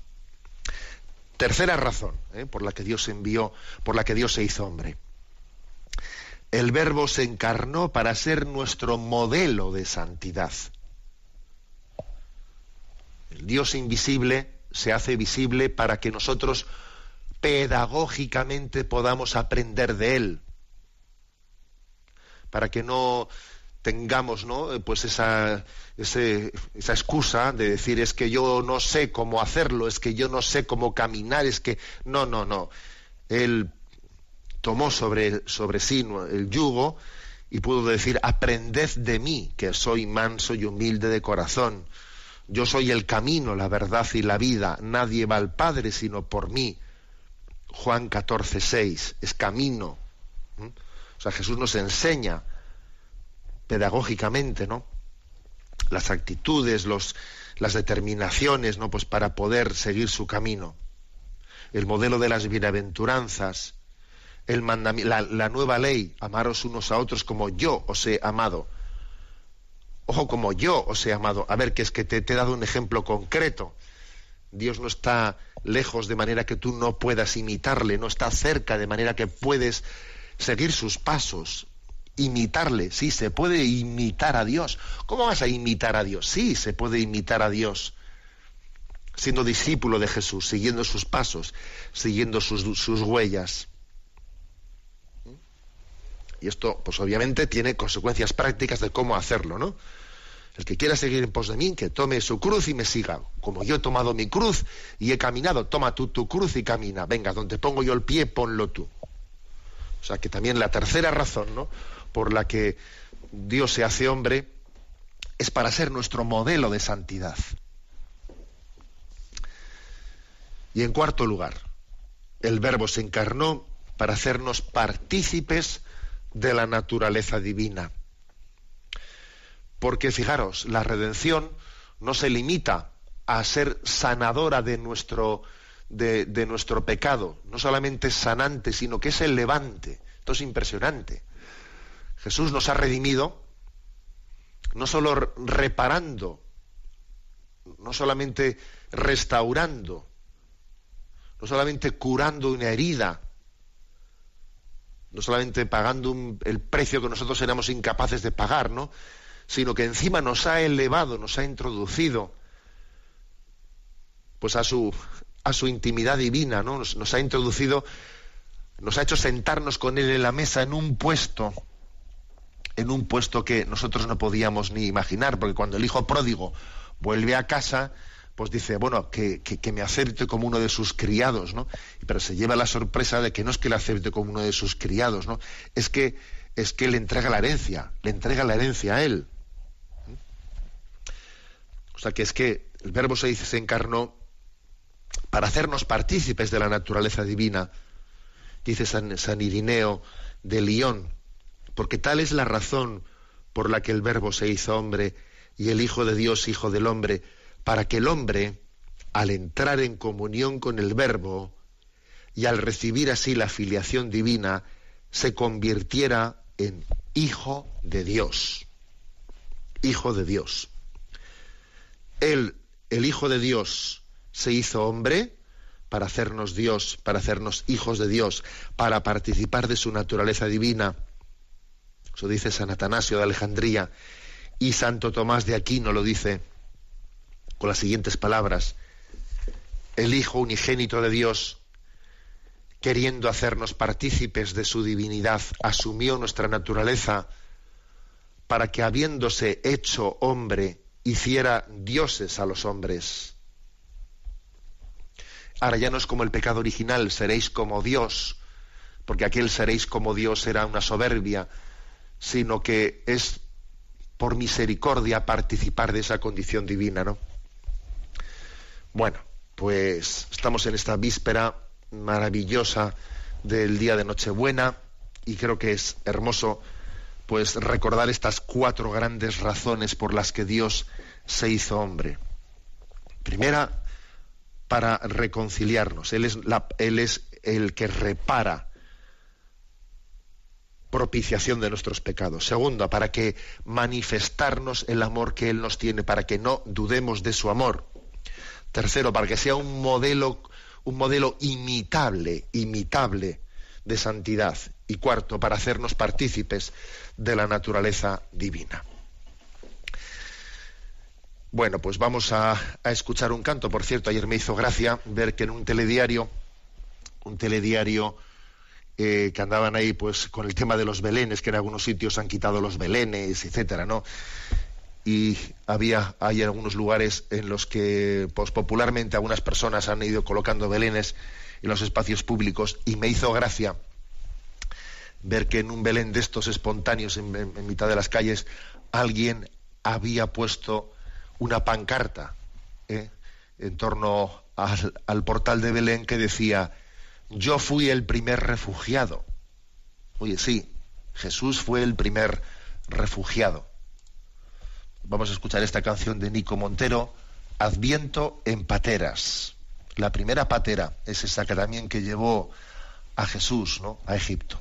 Tercera razón ¿eh? por la que Dios envió, por la que Dios se hizo hombre. El Verbo se encarnó para ser nuestro modelo de santidad. El Dios invisible se hace visible para que nosotros pedagógicamente podamos aprender de él. Para que no tengamos ¿no? pues esa, esa excusa de decir es que yo no sé cómo hacerlo, es que yo no sé cómo caminar, es que no, no, no. Él tomó sobre, sobre sí el yugo y pudo decir, aprended de mí, que soy manso y humilde de corazón yo soy el camino, la verdad y la vida. Nadie va al Padre sino por mí. Juan 14, 6. Es camino. O sea, Jesús nos enseña pedagógicamente, ¿no? Las actitudes, los, las determinaciones, ¿no? Pues para poder seguir su camino. El modelo de las bienaventuranzas, el la nueva ley, amaros unos a otros como yo os he amado ojo como yo os he amado. A ver, que es que te, he dado un ejemplo concreto. Dios no está lejos de manera que tú no puedas imitarle, no está cerca de manera que puedes seguir sus pasos, imitarle. Sí, se puede imitar a Dios. ¿Cómo vas a imitar a Dios? Sí, se puede imitar a Dios. Siendo discípulo de Jesús, siguiendo sus pasos, siguiendo sus, huellas. Y esto, pues obviamente, tiene consecuencias prácticas de cómo hacerlo, ¿no? El que quiera seguir en pos de mí, que tome su cruz y me siga. Como yo he tomado mi cruz y he caminado, toma tú tu cruz y camina. Venga, donde pongo yo el pie, ponlo tú. O sea que también la tercera razón, ¿no? Por la que Dios se hace hombre es para ser nuestro modelo de santidad. Y en cuarto lugar, el Verbo se encarnó para hacernos partícipes de la naturaleza divina. Porque fijaros, la redención no se limita a ser sanadora de nuestro, de, nuestro pecado, no solamente sanante, sino que es el levante. Esto es impresionante. Jesús nos ha redimido no solo reparando, no solamente restaurando, no solamente curando una herida, no solamente pagando el precio que nosotros éramos incapaces de pagar, ¿no? sino que encima nos ha elevado, nos ha introducido pues a su, a su intimidad divina, ¿no? Nos, nos ha introducido, nos ha hecho sentarnos con él en la mesa en un puesto, en un puesto que nosotros no podíamos ni imaginar, porque cuando el hijo pródigo vuelve a casa, pues dice, bueno, que, me acepte como uno de sus criados, ¿no? Pero se lleva la sorpresa de que no es que le acepte como uno de sus criados, ¿no? Es que, es que le entrega la herencia, le entrega la herencia a él. O sea que es que el verbo se dice, encarnó para hacernos partícipes de la naturaleza divina, dice San, San Irineo de León, porque tal es la razón por la que el verbo se hizo hombre y el Hijo de Dios, Hijo del hombre, para que el hombre, al entrar en comunión con el verbo y al recibir así la filiación divina, se convirtiera en Hijo de Dios. Hijo de Dios. Él, el Hijo de Dios, se hizo hombre para hacernos Dios, para hacernos hijos de Dios, para participar de su naturaleza divina. Eso dice San Atanasio de Alejandría y Santo Tomás de Aquino lo dice con las siguientes palabras. El Hijo unigénito de Dios, queriendo hacernos partícipes de su divinidad, asumió nuestra naturaleza para que habiéndose hecho hombre, hiciera dioses a los hombres. Ahora ya no es como el pecado original, seréis como Dios, porque aquel seréis como Dios era una soberbia, sino que es por misericordia participar de esa condición divina, ¿no? Bueno, pues estamos en esta víspera maravillosa del día de Nochebuena y creo que es hermoso pues recordar estas cuatro grandes razones por las que Dios se hizo hombre. Primera, para reconciliarnos. Él es, él es el que repara propiciación de nuestros pecados. Segunda, para que manifestarnos el amor que Él nos tiene, para que no dudemos de su amor. Tercero, para que sea un modelo, imitable, imitable de santidad. Y cuarto, para hacernos partícipes de la naturaleza divina. Bueno, pues vamos a, escuchar un canto. Por cierto, ayer me hizo gracia ver que en un telediario, un telediario eh, que andaban ahí pues con el tema de los belenes, que en algunos sitios han quitado los belenes, etcétera, ¿no? Y había, hay algunos lugares en los que pues, popularmente algunas personas han ido colocando belenes en los espacios públicos y me hizo gracia ver que en un Belén de estos espontáneos en, mitad de las calles alguien había puesto una pancarta ¿eh? en torno al, portal de Belén que decía, yo fui el primer refugiado. Oye, sí, Jesús fue el primer refugiado. Vamos a escuchar esta canción de Nico Montero, Adviento en pateras. La primera patera es esa que también que llevó a Jesús ¿no? a Egipto.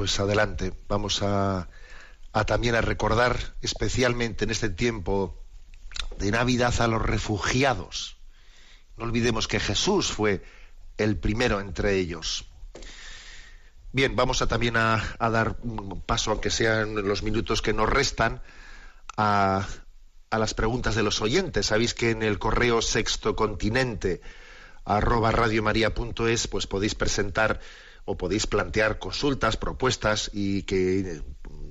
Pues adelante. Vamos a, a también a recordar especialmente en este tiempo de Navidad a los refugiados. No olvidemos que Jesús fue el primero entre ellos. Bien, vamos a también a, dar un paso, aunque sean los minutos que nos restan, a, las preguntas de los oyentes. Sabéis que en el correo sexto continente arroba radiomaria.es pues podéis presentar o podéis plantear consultas, propuestas y que eh,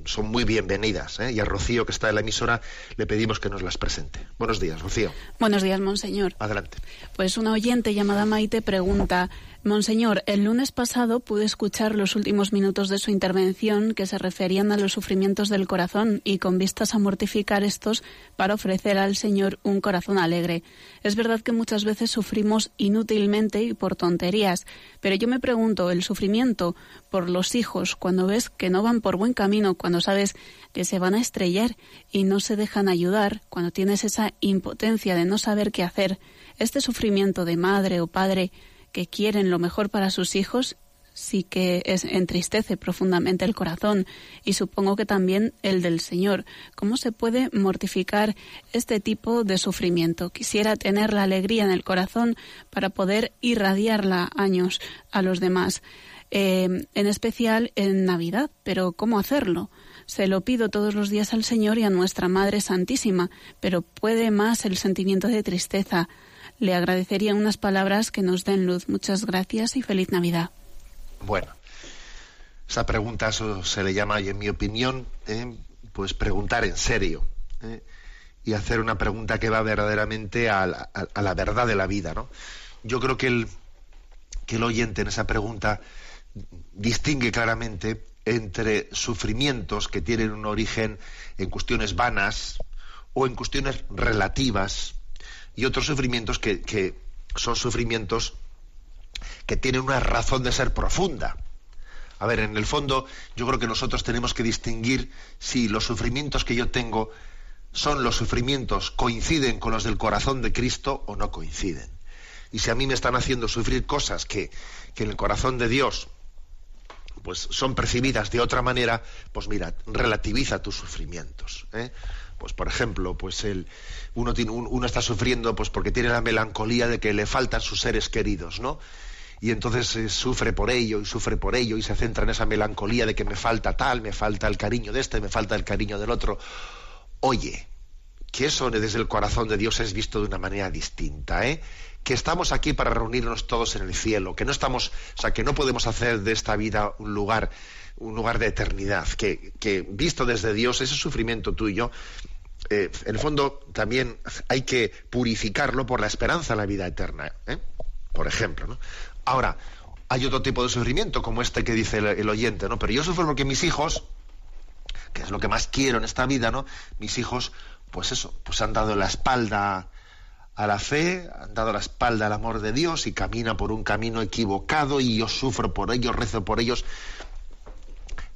son muy bienvenidas. ¿eh? Y a Rocío, que está en la emisora, le pedimos que nos las presente. Buenos días, Rocío. Buenos días, monseñor. Adelante. Pues una oyente llamada Maite pregunta, Monseñor, el lunes pasado pude escuchar los últimos minutos de su intervención que se referían a los sufrimientos del corazón y con vistas a mortificar estos para ofrecer al Señor un corazón alegre. Es verdad que muchas veces sufrimos inútilmente y por tonterías, pero yo me pregunto, el sufrimiento por los hijos, cuando ves que no van por buen camino, cuando sabes que se van a estrellar y no se dejan ayudar, cuando tienes esa impotencia de no saber qué hacer, este sufrimiento de madre o padre que quieren lo mejor para sus hijos sí que es, entristece profundamente el corazón y supongo que también el del Señor. ¿Cómo se puede mortificar este tipo de sufrimiento? Quisiera tener la alegría en el corazón para poder irradiarla años a los demás, eh, en especial en Navidad, pero ¿cómo hacerlo? Se lo pido todos los días al Señor y a nuestra Madre Santísima, pero puede más el sentimiento de tristeza. Le agradecería unas palabras que nos den luz. Muchas gracias y feliz Navidad. Bueno, esa pregunta eso se le llama, en mi opinión, eh, pues preguntar en serio. eh, y hacer una pregunta que va verdaderamente a la, a- a la verdad de la vida, ¿no? Yo creo que el, que el oyente en esa pregunta distingue claramente entre sufrimientos que tienen un origen en cuestiones vanas o en cuestiones relativas y otros sufrimientos que, son sufrimientos que tienen una razón de ser profunda. A ver, en el fondo yo creo que nosotros tenemos que distinguir si los sufrimientos que yo tengo son los sufrimientos coinciden con los del corazón de Cristo o no coinciden. Y si a mí me están haciendo sufrir cosas que, que en el corazón de Dios pues son percibidas de otra manera, pues mira, relativiza tus sufrimientos. ¿eh? Pues por ejemplo, pues el, uno, tiene, un- uno está sufriendo pues porque tiene la melancolía de que le faltan sus seres queridos, ¿no? Y entonces eh, sufre por ello y sufre por ello y se centra en esa melancolía de que me falta tal, me falta el cariño de este, me falta el cariño del otro. Oye, que eso desde el corazón de Dios es visto de una manera distinta, ¿eh? Que estamos aquí para reunirnos todos en el cielo, que no estamos, o sea, que no podemos hacer de esta vida un lugar, un lugar de eternidad, que, visto desde Dios, ese sufrimiento tuyo, eh, en el fondo también hay que purificarlo por la esperanza en la vida eterna, ¿eh? Por ejemplo. Ahora, hay otro tipo de sufrimiento, como este que dice el, el oyente, ¿no? Pero yo sufro porque mis hijos, que es lo que más quiero en esta vida, ¿no? Mis hijos, pues eso, pues han dado la espalda a la fe, han dado la espalda al amor de Dios y caminan por un camino equivocado y yo sufro por ellos, rezo por ellos.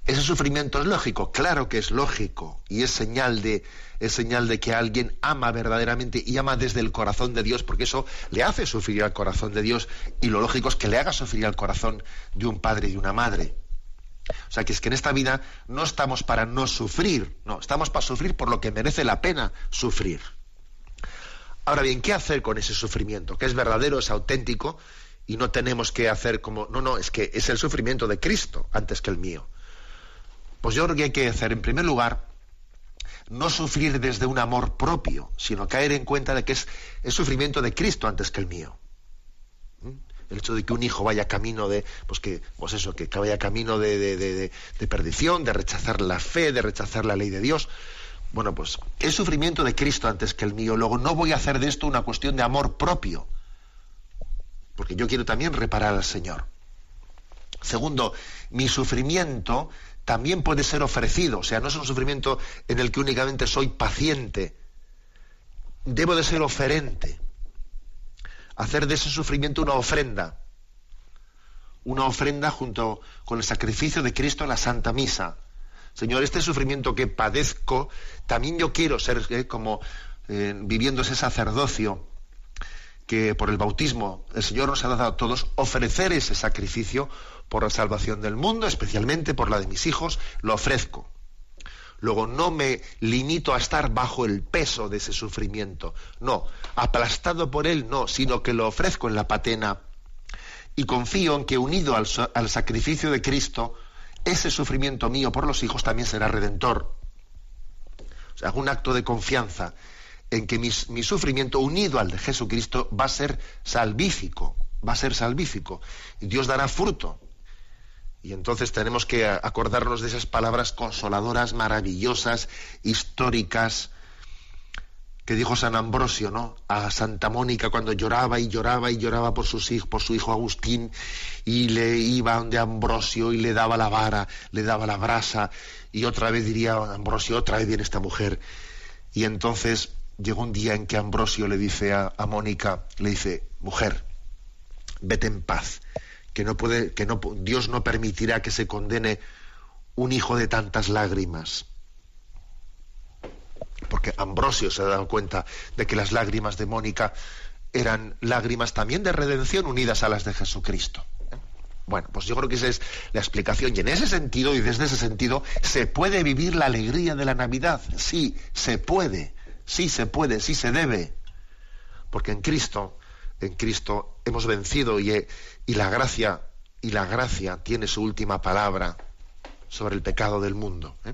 ¿Ese sufrimiento es lógico? Claro que es lógico y es señal de es señal de que alguien ama verdaderamente y ama desde el corazón de Dios, porque eso le hace sufrir al corazón de Dios y lo lógico es que le haga sufrir al corazón de un padre y de una madre. O sea, que es que en esta vida no estamos para no sufrir, no, estamos para sufrir por lo que merece la pena sufrir. Ahora bien, ¿qué hacer con ese sufrimiento? Que es verdadero, es auténtico y no tenemos que hacer como, no, no, es que es el sufrimiento de Cristo antes que el mío. Pues yo creo que hay que hacer, en primer lugar, no sufrir desde un amor propio, sino caer en cuenta de que es el sufrimiento de Cristo antes que el mío. ¿Mm? El hecho de que un hijo vaya camino de, pues que, pues eso, que, vaya camino de, perdición, de rechazar la fe, de rechazar la ley de Dios. Bueno, pues es sufrimiento de Cristo antes que el mío. Luego no voy a hacer de esto una cuestión de amor propio, porque yo quiero también reparar al Señor. Segundo, mi sufrimiento también puede ser ofrecido, o sea, no es un sufrimiento en el que únicamente soy paciente, debo de ser oferente, hacer de ese sufrimiento una ofrenda, una ofrenda junto con el sacrificio de Cristo en la Santa Misa. Señor, este sufrimiento que padezco, también yo quiero ser eh, como eh, viviendo ese sacerdocio que por el bautismo el Señor nos ha dado a todos, ofrecer ese sacrificio por la salvación del mundo, especialmente por la de mis hijos, lo ofrezco. Luego no me limito a estar bajo el peso de ese sufrimiento, no, aplastado por él, no, sino que lo ofrezco en la patena y confío en que unido al, sacrificio de Cristo, ese sufrimiento mío por los hijos también será redentor. O sea, hago un acto de confianza en que mi, mi sufrimiento unido al de Jesucristo va a ser salvífico, va a ser salvífico. Y Dios dará fruto. Y entonces tenemos que acordarnos de esas palabras consoladoras, maravillosas, históricas, que dijo San Ambrosio, ¿no? A Santa Mónica cuando lloraba y lloraba y lloraba por sus hijos, por su hijo Agustín, y le iba donde Ambrosio y le daba la vara, le daba la brasa, y otra vez diría Ambrosio, otra vez viene esta mujer. Y entonces llegó un día en que Ambrosio le dice a, a Mónica, le dice, mujer, vete en paz que no puede, que no, Dios no permitirá que se condene un hijo de tantas lágrimas. Porque Ambrosio se ha dado cuenta de que las lágrimas de Mónica eran lágrimas también de redención unidas a las de Jesucristo. Bueno, pues yo creo que esa es la explicación. Y en ese sentido, y desde ese sentido, se puede vivir la alegría de la Navidad. Sí, se puede. Sí se puede, sí se debe. Porque en Cristo en Cristo hemos vencido y, la gracia tiene su última palabra sobre el pecado del mundo. ¿eh?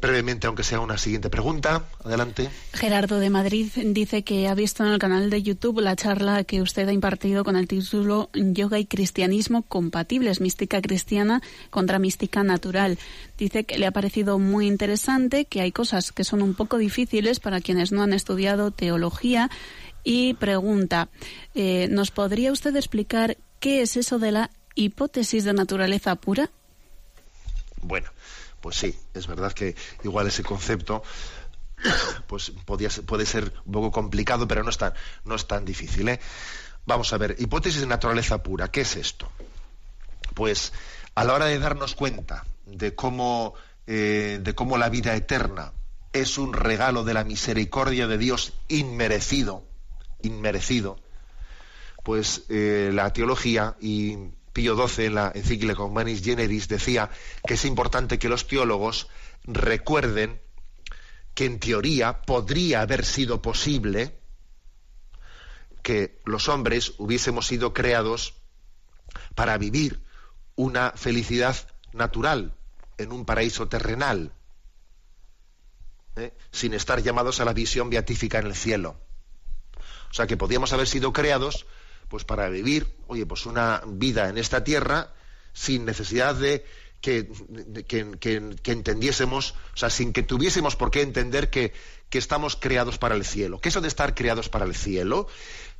Brevemente, aunque sea una siguiente pregunta, adelante. Gerardo de Madrid dice que ha visto en el canal de YouTube la charla que usted ha impartido con el título Yoga y Cristianismo compatibles, mística cristiana contra mística natural. Dice que le ha parecido muy interesante, que hay cosas que son un poco difíciles para quienes no han estudiado teología y pregunta, eh, ¿nos podría usted explicar qué es eso de la hipótesis de naturaleza pura? Bueno, pues sí, es verdad que igual ese concepto pues puede ser un poco complicado, pero no es tan, no es tan difícil. ¿eh? Vamos a ver, hipótesis de naturaleza pura, ¿qué es esto? Pues a la hora de darnos cuenta de cómo, eh, de cómo la vida eterna es un regalo de la misericordia de Dios inmerecido, inmerecido, pues eh, la teología y Pío XII en la encíclica Humanis Generis decía que es importante que los teólogos recuerden que en teoría podría haber sido posible que los hombres hubiésemos sido creados para vivir una felicidad natural en un paraíso terrenal, ¿eh? sin estar llamados a la visión beatífica en el cielo. O sea que podíamos haber sido creados pues para vivir, oye, pues una vida en esta tierra sin necesidad de que, que, entendiésemos, o sea, sin que tuviésemos por qué entender que, que estamos creados para el cielo. Que eso de estar creados para el cielo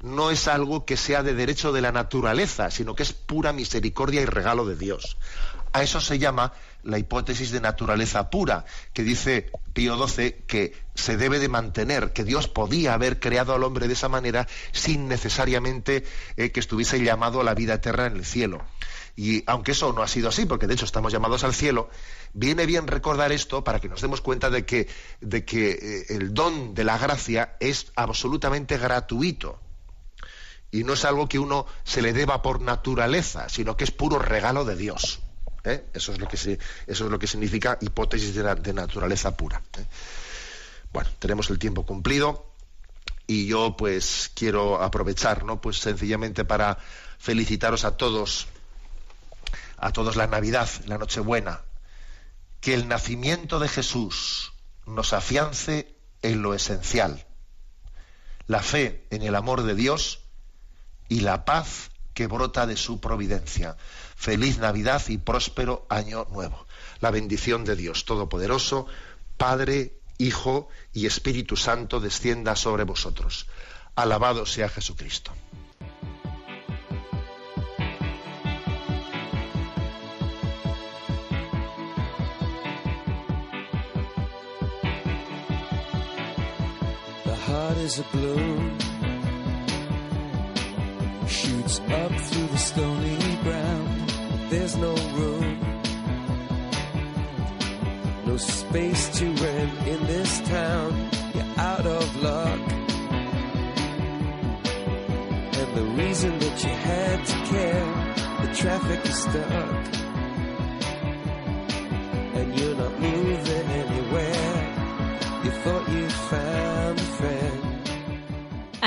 no es algo que sea de derecho de la naturaleza, sino que es pura misericordia y regalo de Dios. A eso se llama la hipótesis de naturaleza pura, que dice Pío XII que se debe de mantener, que Dios podía haber creado al hombre de esa manera sin necesariamente eh, que estuviese llamado a la vida eterna en el cielo. Y aunque eso no ha sido así, porque de hecho estamos llamados al cielo, viene bien recordar esto para que nos demos cuenta de que, eh, el don de la gracia es absolutamente gratuito. Y no es algo que uno se le deba por naturaleza, sino que es puro regalo de Dios. ¿Eh? Eso, es lo que eso es lo que significa hipótesis de, naturaleza pura. ¿eh? Bueno, tenemos el tiempo cumplido y yo pues quiero aprovechar, ¿no? Pues sencillamente para felicitaros a todos, a todos la Navidad, la Nochebuena, que el nacimiento de Jesús nos afiance en lo esencial, la fe en el amor de Dios y la paz que brota de su providencia. Feliz Navidad y próspero año nuevo. La bendición de Dios Todopoderoso, Padre, Hijo y Espíritu Santo descienda sobre vosotros. Alabado sea Jesucristo. shoots up through the stony ground. There's no room, no space to rent in this town. You're out of luck. And the reason that you had to care, the traffic is stuck. And you're